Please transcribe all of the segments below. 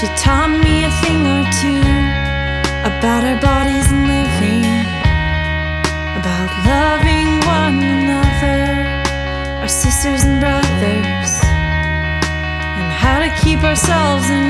She taught me a thing or two about our bodies and living, about loving one another, our sisters and brothers, and how to keep ourselves in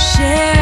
share.